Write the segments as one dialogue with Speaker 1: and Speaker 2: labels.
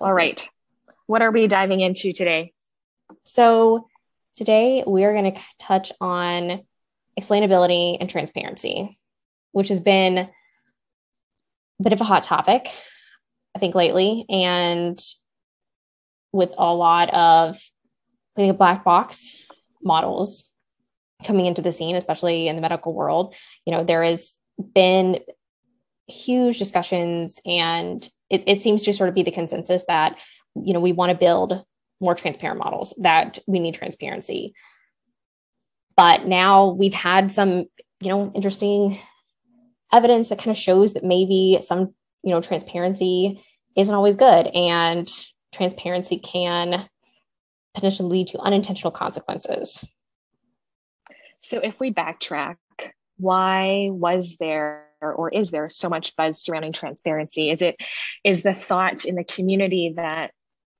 Speaker 1: All right. What are we diving into today?
Speaker 2: So today we are going to touch on explainability and transparency, which has been a bit of a hot topic, I think, lately. And with a lot of, I think, black box models coming into the scene, especially in the medical world, you know, there has been huge discussions and it, it seems to sort of be the consensus that, you know, we want to build more transparent models, that we need transparency. But now we've had some, you know, interesting evidence that kind of shows that maybe some, you know, transparency isn't always good and transparency can potentially lead to unintentional consequences.
Speaker 1: So if we backtrack, why was there or is there so much buzz surrounding transparency? Is it is the thought in the community that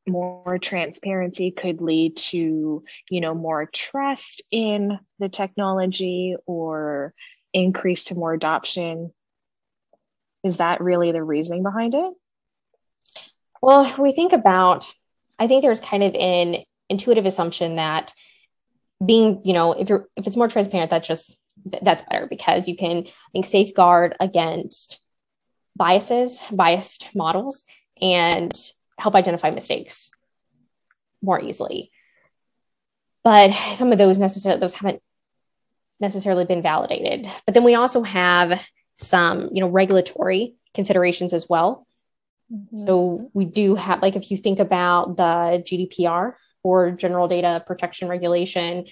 Speaker 1: more transparency could lead to, you know, more trust in the technology or increase to more adoption? Is that really the reasoning behind it?
Speaker 2: Well, we think about, I think there's kind of an intuitive assumption that being, you know, if you're if it's more transparent, that's just that's better because you can I think safeguard against biases, biased models, and help identify mistakes more easily. But some of those necessarily those haven't necessarily been validated. But then we also have some, you know, regulatory considerations as well. Mm-hmm. So we do have like if you think about the GDPR or General Data Protection Regulation,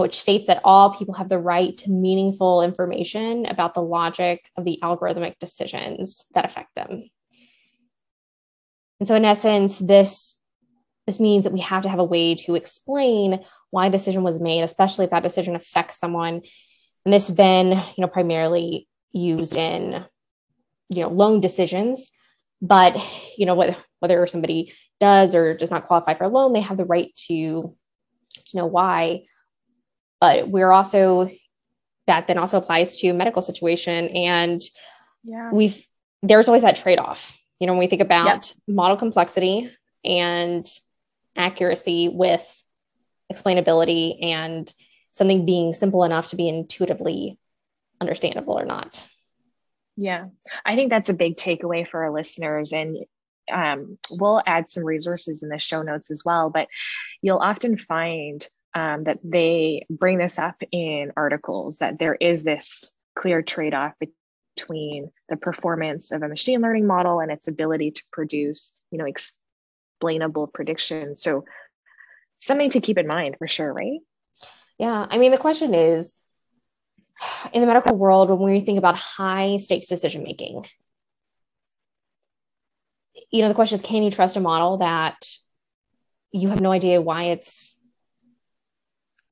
Speaker 2: which states that all people have the right to meaningful information about the logic of the algorithmic decisions that affect them. And so in essence, this this means that we have to have a way to explain why a decision was made, especially if that decision affects someone. And this has been, you know, primarily used in, you know, loan decisions. But, you know, whether, whether somebody does or does not qualify for a loan, they have the right to, to know why. But we're also, that then also applies to medical situation. And yeah. we've, there's always that trade off. You know, when we think about yep. model complexity and accuracy with explainability and something being simple enough to be intuitively understandable or not.
Speaker 1: Yeah, I think that's a big takeaway for our listeners. And um, we'll add some resources in the show notes as well. But you'll often find um, that they bring this up in articles that there is this clear trade off between the performance of a machine learning model and its ability to produce, you know, explainable predictions. So something to keep in mind for sure, right?
Speaker 2: Yeah. I mean, the question is in the medical world, when we think about high stakes decision making, you know, the question is can you trust a model that you have no idea why it's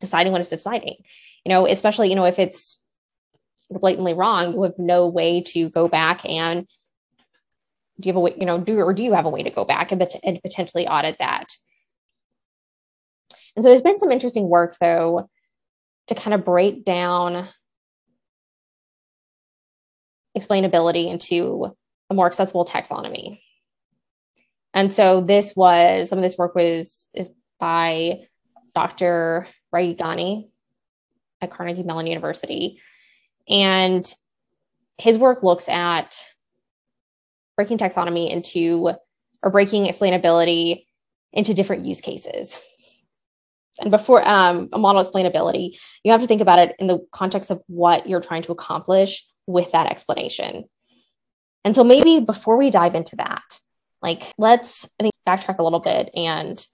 Speaker 2: deciding what it's deciding? You know, especially, you know, if it's blatantly wrong, you have no way to go back and do you have a way, you know, do or do you have a way to go back and, and potentially audit that? And so there's been some interesting work though to kind of break down explainability into a more accessible taxonomy. And so this was some of this work was is by Dr. Rayid Ghani at Carnegie Mellon University. And his work looks at breaking taxonomy into or breaking explainability into different use cases. And before um, a model explainability, you have to think about it in the context of what you're trying to accomplish with that explanation. And so maybe before we dive into that, like let's I think backtrack a little bit and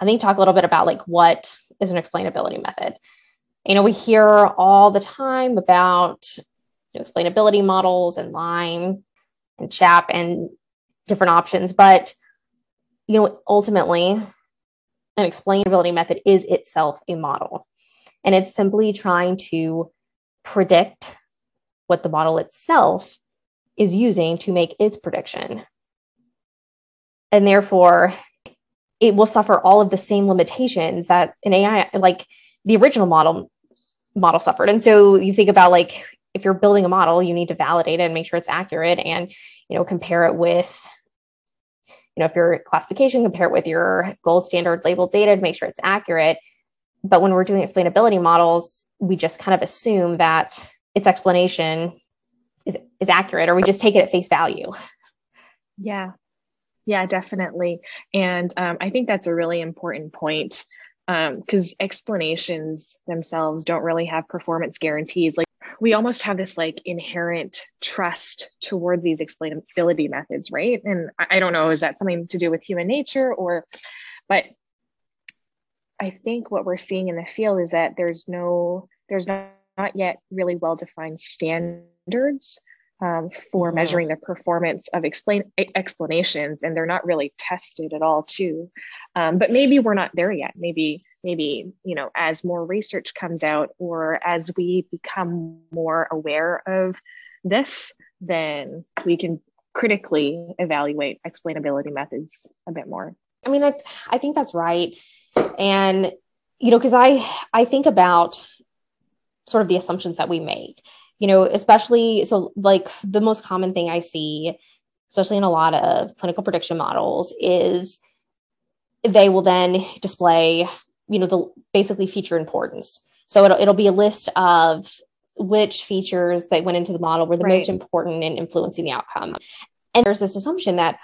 Speaker 2: I think talk a little bit about like what is an explainability method. You know, we hear all the time about you know, explainability models and LIME and SHAP and different options. But, you know, ultimately, an explainability method is itself a model. And it's simply trying to predict what the model itself is using to make its prediction. And therefore, it will suffer all of the same limitations that an AI, like the original model, model suffered. And so you think about like if you're building a model, you need to validate it and make sure it's accurate and, you know, compare it with you know, if your classification, compare it with your gold standard labeled data to make sure it's accurate. But when we're doing explainability models, we just kind of assume that its explanation is, is accurate or we just take it at face value.
Speaker 1: Yeah. Yeah, definitely. And um, I think that's a really important point because um, explanations themselves don't really have performance guarantees. Like we almost have this like inherent trust towards these explainability methods, right? And I, I don't know, is that something to do with human nature or, but I think what we're seeing in the field is that there's no, there's not, not yet really well defined standards um, for measuring the performance of explain explanations and they're not really tested at all too. Um, but maybe we're not there yet. Maybe maybe you know as more research comes out or as we become more aware of this then we can critically evaluate explainability methods a bit more.
Speaker 2: I mean i, I think that's right. And you know because i i think about sort of the assumptions that we make you know, especially so like the most common thing I see, especially in a lot of clinical prediction models, is they will then display, you know, the basically feature importance. So it'll it'll be a list of which features that went into the model were the right. most important in influencing the outcome. And there's this assumption that,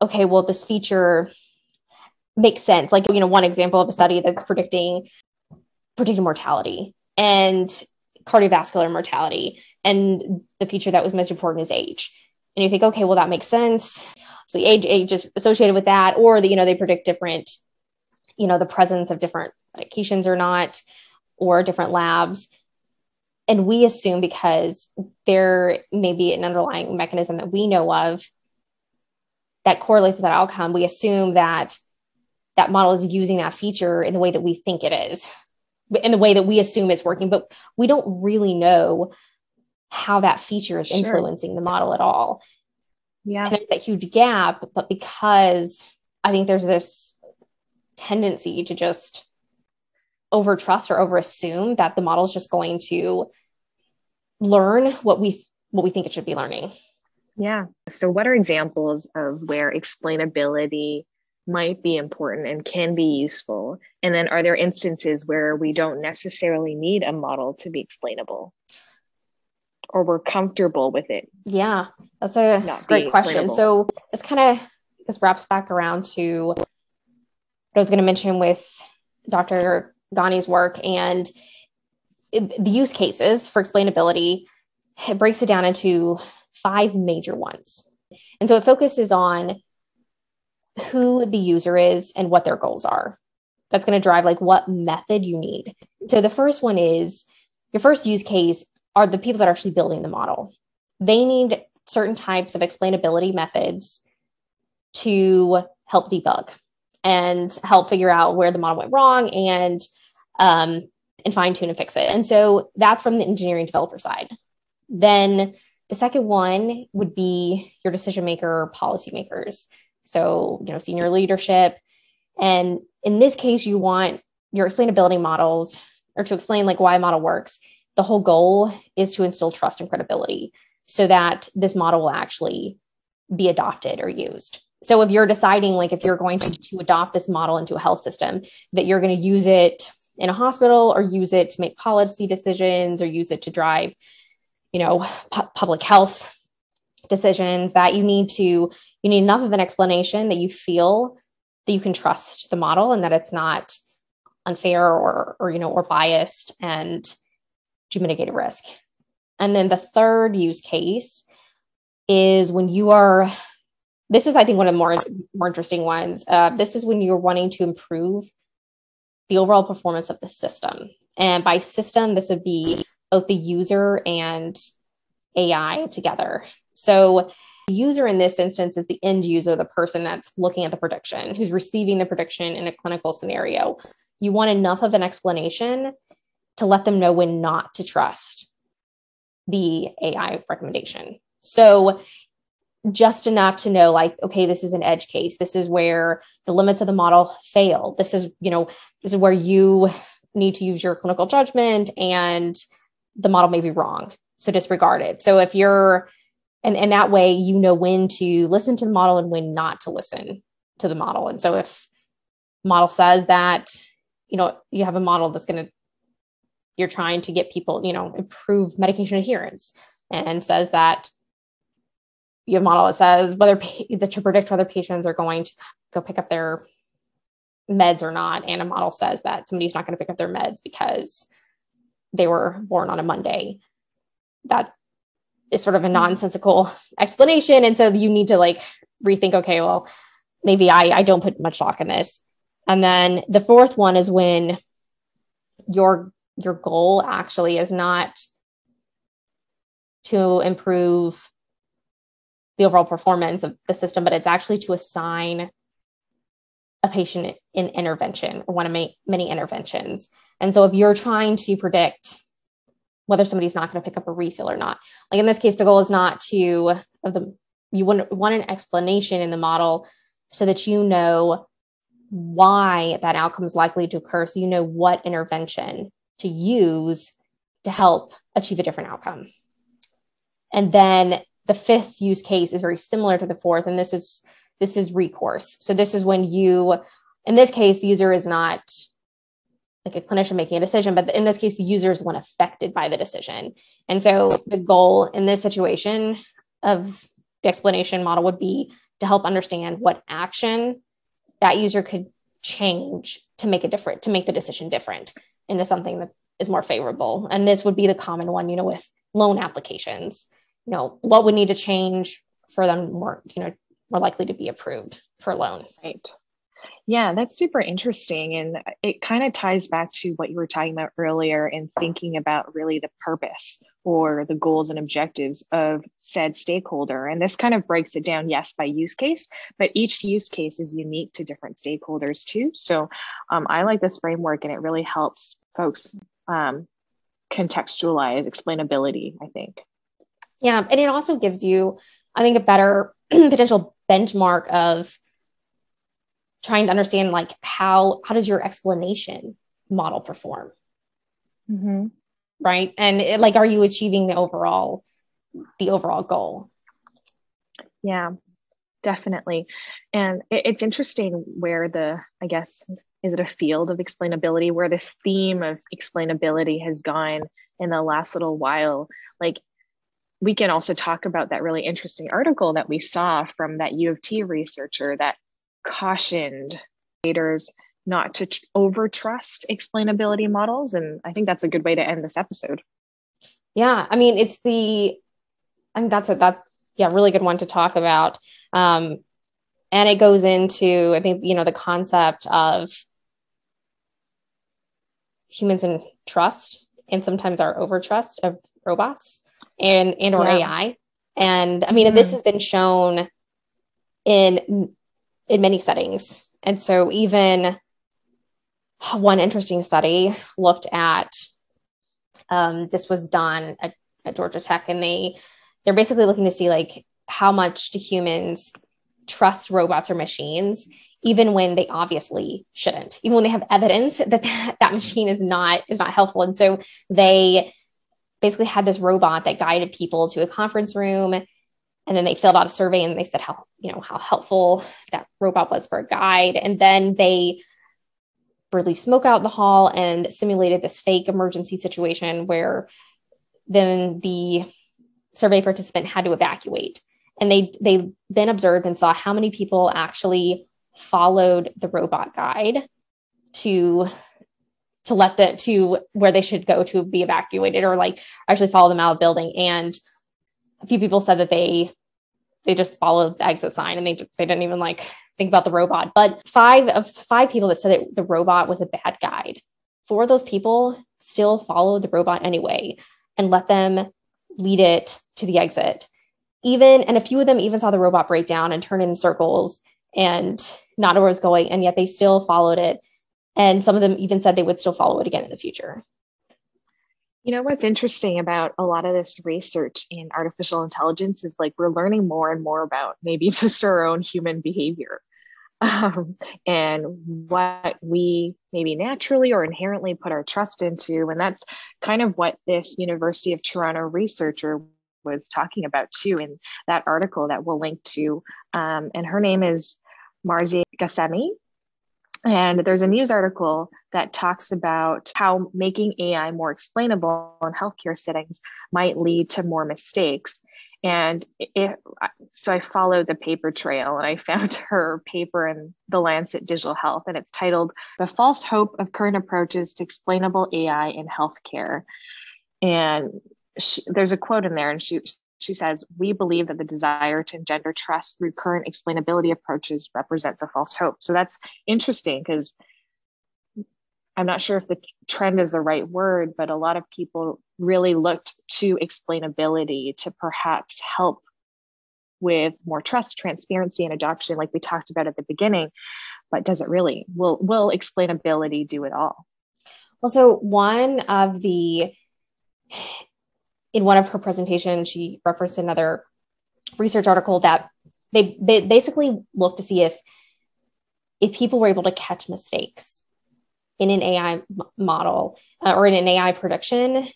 Speaker 2: okay, well, this feature makes sense. Like, you know, one example of a study that's predicting predicting mortality. And cardiovascular mortality. And the feature that was most important is age. And you think, okay, well, that makes sense. So the age, age is associated with that, or the, you know, they predict different, you know, the presence of different medications or not, or different labs. And we assume because there may be an underlying mechanism that we know of that correlates with that outcome, we assume that that model is using that feature in the way that we think it is in the way that we assume it's working, but we don't really know how that feature is sure. influencing the model at all.
Speaker 1: Yeah.
Speaker 2: And there's that huge gap, but because I think there's this tendency to just over trust or over assume that the model is just going to learn what we what we think it should be learning.
Speaker 1: Yeah. So what are examples of where explainability might be important and can be useful? And then are there instances where we don't necessarily need a model to be explainable? Or we're comfortable with it?
Speaker 2: Yeah, that's a great question. So it's kind of this wraps back around to what I was going to mention with Dr. Ghani's work and the use cases for explainability. It breaks it down into five major ones. And so it focuses on who the user is and what their goals are. That's going to drive like what method you need. So the first one is your first use case are the people that are actually building the model. They need certain types of explainability methods to help debug and help figure out where the model went wrong and um, and fine tune and fix it. And so that's from the engineering developer side. Then the second one would be your decision maker, policymakers. So, you know, senior leadership. And in this case, you want your explainability models or to explain like why a model works. The whole goal is to instill trust and credibility so that this model will actually be adopted or used. So if you're deciding like if you're going to, to adopt this model into a health system, that you're going to use it in a hospital or use it to make policy decisions or use it to drive, you know, pu- public health decisions that you need to you need enough of an explanation that you feel that you can trust the model and that it's not unfair or or you know or biased and to mitigate a risk. And then the third use case is when you are this is i think one of the more more interesting ones. Uh, this is when you're wanting to improve the overall performance of the system. And by system this would be both the user and ai together. So the user in this instance is the end user, the person that's looking at the prediction, who's receiving the prediction in a clinical scenario. You want enough of an explanation to let them know when not to trust the AI recommendation. So just enough to know like okay this is an edge case this is where the limits of the model fail this is you know this is where you need to use your clinical judgment and the model may be wrong so disregard it so if you're and and that way you know when to listen to the model and when not to listen to the model. And so if model says that, you know, you have a model that's going to, you're trying to get people, you know, improve medication adherence and says that you have a model that says whether that to predict whether patients are going to go pick up their meds or not. And a model says that somebody's not going to pick up their meds because they were born on a Monday. That is sort of a nonsensical explanation. And so you need to like rethink, okay, well, maybe I, I don't put much stock in this. And then the fourth one is when your your goal actually is not to improve the overall performance of the system, but it's actually to assign a patient in intervention or one of many, many interventions. And so if you're trying to predict whether somebody's not going to pick up a refill or not, like in this case, the goal is not to of the you want, want an explanation in the model so that you know why that outcome is likely to occur. So you know what intervention to use to help achieve a different outcome. And then the fifth use case is very similar to the fourth, and this is this is recourse. So this is when you, in this case, the user is not like a clinician making a decision, but in this case, the user is one affected by the decision. And so the goal in this situation of the explanation model would be to help understand what action that user could change to make a different, to make the decision different into something that is more favorable. And this would be the common one, you know, with loan applications. You know, what would need to change for them more, you know, more likely to be approved for a loan.
Speaker 1: Right. Yeah, that's super interesting. And it kind of ties back to what you were talking about earlier in thinking about really the purpose or the goals and objectives of said stakeholder. And this kind of breaks it down, yes, by use case, but each use case is unique to different stakeholders too. So um, I like this framework and it really helps folks um, contextualize explainability, I think.
Speaker 2: Yeah. And it also gives you, I think, a better potential benchmark of trying to understand like how how does your explanation model perform? Mm-hmm. right? And it, like are you achieving the overall the overall goal?
Speaker 1: Yeah definitely. And it, it's interesting where the i guess is it a field of explainability where this theme of explainability has gone in the last little while. Like we can also talk about that really interesting article that we saw from that U of T researcher that cautioned readers not to tr- over trust explainability models. And I think that's a good way to end this episode.
Speaker 2: Yeah. I mean, it's the, I mean, that's a, that, yeah, really good one to talk about. Um, and it goes into, I think, you know, the concept of humans and trust and sometimes our over trust of robots and and or yeah. AI. And I mean, mm-hmm. this has been shown in in many settings. And so even one interesting study looked at um, this was done at, at Georgia Tech, and they they're basically looking to see like how much do humans trust robots or machines even when they obviously shouldn't even when they have evidence that that, that machine is not is not helpful and so they basically had this robot that guided people to a conference room and then they filled out a survey and they said how you know how helpful that robot was for a guide. And then they released smoke out the hall and simulated this fake emergency situation where then the survey participant had to evacuate. And they they then observed and saw how many people actually followed the robot guide to to let the to where they should go to be evacuated or like actually follow them out of the building. And a few people said that they they just followed the exit sign and they they didn't even like think about the robot. But five of five people that said that the robot was a bad guide four of those people still followed the robot anyway and let them lead it to the exit. Even and a few of them even saw the robot break down and turn in circles and not know where it's going and yet they still followed it. And some of them even said they would still follow it again in the future.
Speaker 1: You know, what's interesting about a lot of this research in artificial intelligence is like we're learning more and more about maybe just our own human behavior um, and what we maybe naturally or inherently put our trust into. And that's kind of what this University of Toronto researcher was talking about too in that article that we'll link to. Um, and her name is Marzyeh Ghassemi. And there's a news article that talks about how making AI more explainable in healthcare settings might lead to more mistakes. And so I followed the paper trail and I found her paper in the Lancet Digital Health, and it's titled The False Hope of Current Approaches to Explainable AI in Healthcare. And she, there's a quote in there, and she, she says, We believe that the desire to engender trust through current explainability approaches represents a false hope. So that's interesting because I'm not sure if the trend is the right word, but a lot of people really looked to explainability to perhaps help with more trust, transparency, and adoption, like we talked about at the beginning. But does it really? Will will explainability do it all?
Speaker 2: Well, so one of the in one of her presentations, she referenced another research article that they, they basically looked to see if if people were able to catch mistakes in an AI model uh, or in an AI prediction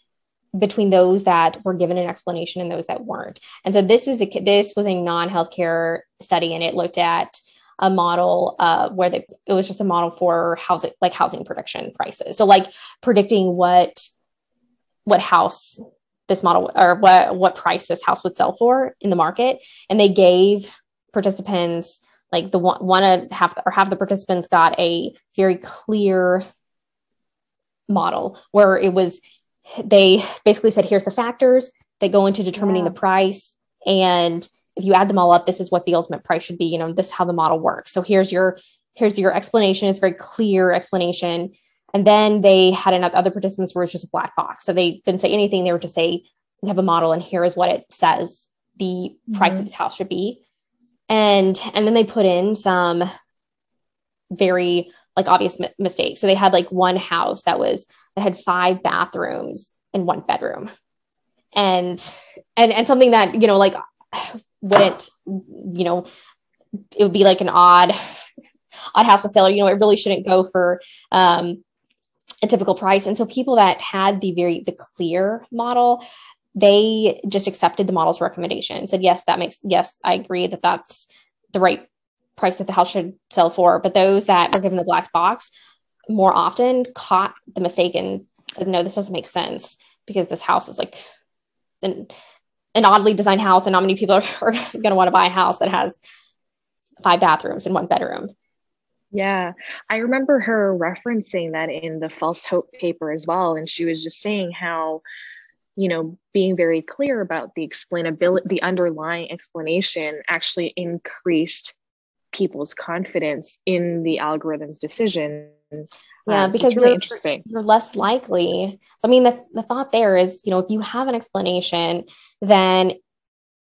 Speaker 2: between those that were given an explanation and those that weren't. And so this was a this was a non-healthcare study, and it looked at a model uh, where they, it was just a model for housing, like housing prediction prices. So like predicting what what house this model or what what price this house would sell for in the market, and they gave participants like the one one half or half the participants got a very clear model where it was they basically said here's the factors. That go into determining yeah. the price. And if you add them all up this is what the ultimate price should be. You know this is how the model works. So here's your here's your explanation. It's very clear explanation and then they had another other participants where it's just a black box. So they didn't say anything. They were just say we have a model and here is what it says the price mm-hmm. of this house should be. And and then they put in some very like obvious m- mistakes. So they had like one house that was that had five bathrooms and one bedroom. And and and something that you know like wouldn't you know it would be like an odd odd house to sell. Or you know it really shouldn't go for um a typical price and so people that had the very the clear model they just accepted the model's recommendation said yes that makes yes i agree that that's the right price that the house should sell for but those that were given the black box more often caught the mistake and said, no, this doesn't make sense because this house is like an, an oddly designed house and not many people are, are going to want to buy a house that has five bathrooms and one bedroom.
Speaker 1: Yeah, I remember her referencing that in the false hope paper as well. And she was just saying how, you know, being very clear about the explainability, the underlying explanation actually increased people's confidence in the algorithm's decision.
Speaker 2: Yeah, um, because so really you're, interesting. you're less likely. So, I mean, the, the thought there is, you know, if you have an explanation, then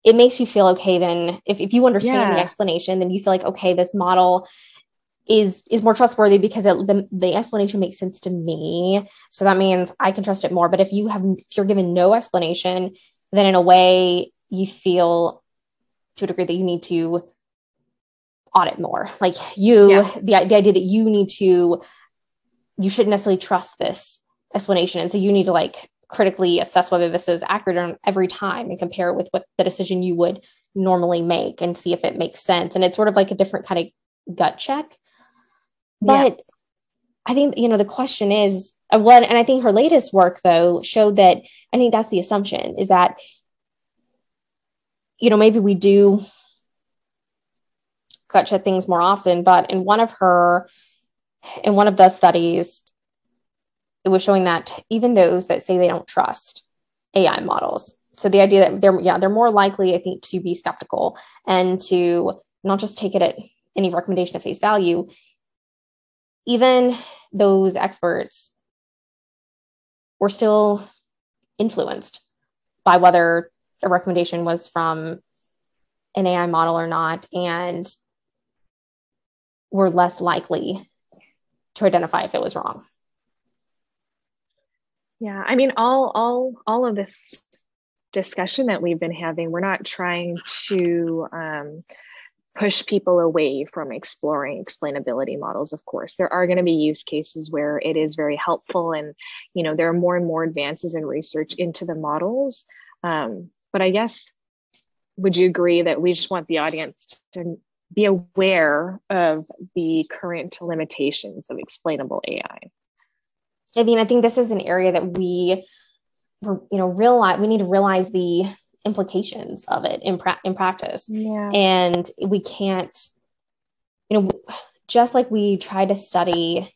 Speaker 2: it makes you feel okay. Then, if, if you understand yeah. the explanation, then you feel like, okay, this model is is more trustworthy because it, the, the explanation makes sense to me so that means i can trust it more but if you have if you're given no explanation then in a way you feel to a degree that you need to audit more. Like you, yeah. the, the idea that you need to, you shouldn't necessarily trust this explanation. And so you need to like critically assess whether this is accurate every time and compare it with what the decision you would normally make and see if it makes sense. And it's sort of like a different kind of gut check. But yeah. I think, you know, the question is uh, what, and I think her latest work though showed that I think that's the assumption is that, you know, maybe we do gut at things more often. But in one of her, in one of the studies, it was showing that even those that say they don't trust AI models, so the idea that they're yeah they're more likely I think to be skeptical and to not just take it at any recommendation at face value. Even those experts were still influenced by whether a recommendation was from an AI model or not. And were less likely to identify if it was wrong.
Speaker 1: Yeah, I mean, all all all of this discussion that we've been having, we're not trying to um, push people away from exploring explainability models. Of course, there are going to be use cases where it is very helpful, and you know there are more and more advances in research into the models. Um, but I guess, would you agree that we just want the audience to be aware of the current limitations of explainable AI.
Speaker 2: I mean, I think this is an area that we, you know, realize we need to realize the implications of it in pra- in practice,
Speaker 1: yeah.
Speaker 2: and we can't, you know, just like we try to study,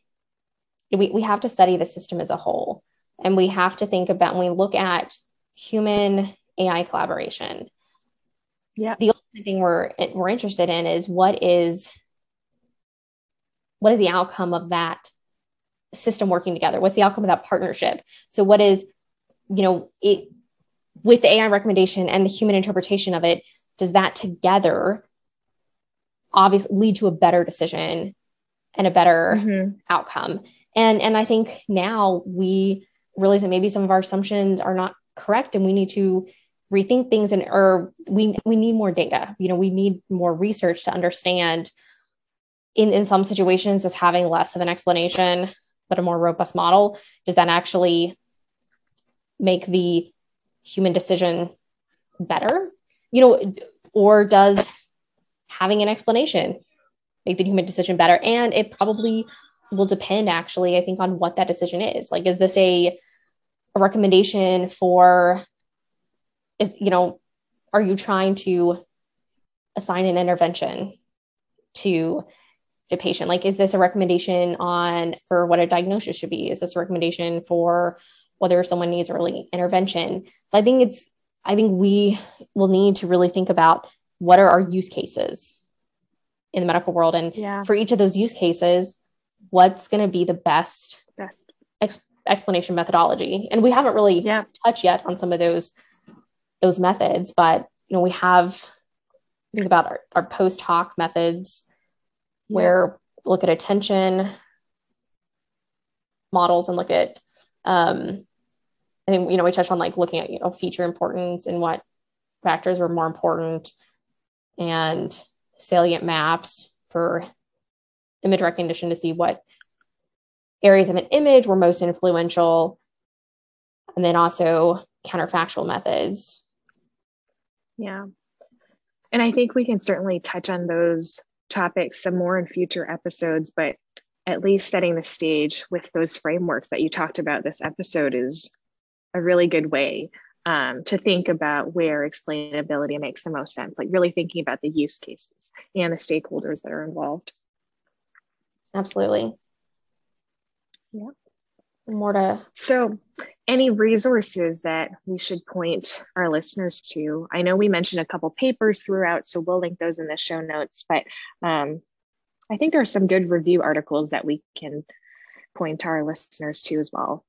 Speaker 2: we we have to study the system as a whole, and we have to think about when we look at human AI collaboration.
Speaker 1: Yeah,
Speaker 2: the ultimate thing we're we're interested in is what is what is the outcome of that system working together? What's the outcome of that partnership? So, what is, you know, it with the AI recommendation and the human interpretation of it, does that together obviously lead to a better decision and a better mm-hmm. outcome? And and I think now we realize that maybe some of our assumptions are not correct, and we need to rethink things and or we we need more data. You know, we need more research to understand in in some situations just having less of an explanation but a more robust model, does that actually make the human decision better? You know, or does having an explanation make the human decision better? And it probably will depend actually, I think, on what that decision is. Like, is this a, a recommendation for, you know, are you trying to assign an intervention to the patient like is this a recommendation on for what a diagnosis should be is this a recommendation for whether someone needs early intervention. So i think it's i think we will need to really think about what are our use cases in the medical world. And yeah. for each of those use cases what's going to be the best
Speaker 1: best.
Speaker 2: ex- explanation methodology? And we haven't really
Speaker 1: yeah.
Speaker 2: touched yet on some of those those methods but you know we have think about our, our post hoc methods where look at attention models and look at um, I think you know we touched on like looking at you know feature importance and what factors were more important and salient maps for image recognition to see what areas of an image were most influential and then also counterfactual methods.
Speaker 1: Yeah. And i think we can certainly touch on those topics some more in future episodes, but at least setting the stage with those frameworks that you talked about this episode is a really good way um, to think about where explainability makes the most sense, like really thinking about the use cases and the stakeholders that are involved.
Speaker 2: Absolutely.
Speaker 1: Yeah.
Speaker 2: More to.
Speaker 1: So, any resources that we should point our listeners to? I know we mentioned a couple papers throughout, so we'll link those in the show notes. But um, I think there are some good review articles that we can point our listeners to as well.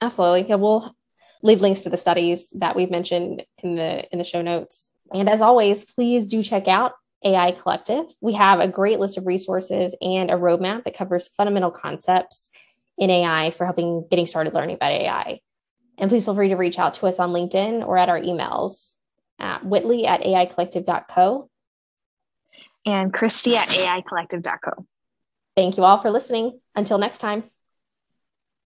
Speaker 2: Absolutely. Yeah, we'll leave links to the studies that we've mentioned in the in the show notes. And as always, please do check out AI Collective. We have a great list of resources and a roadmap that covers fundamental concepts in AI for helping getting started learning about AI. And please feel free to reach out to us on LinkedIn or at our emails at whitley at aicollective.co.
Speaker 1: And Christy at aicollective.co.
Speaker 2: Thank you all for listening. Until next time.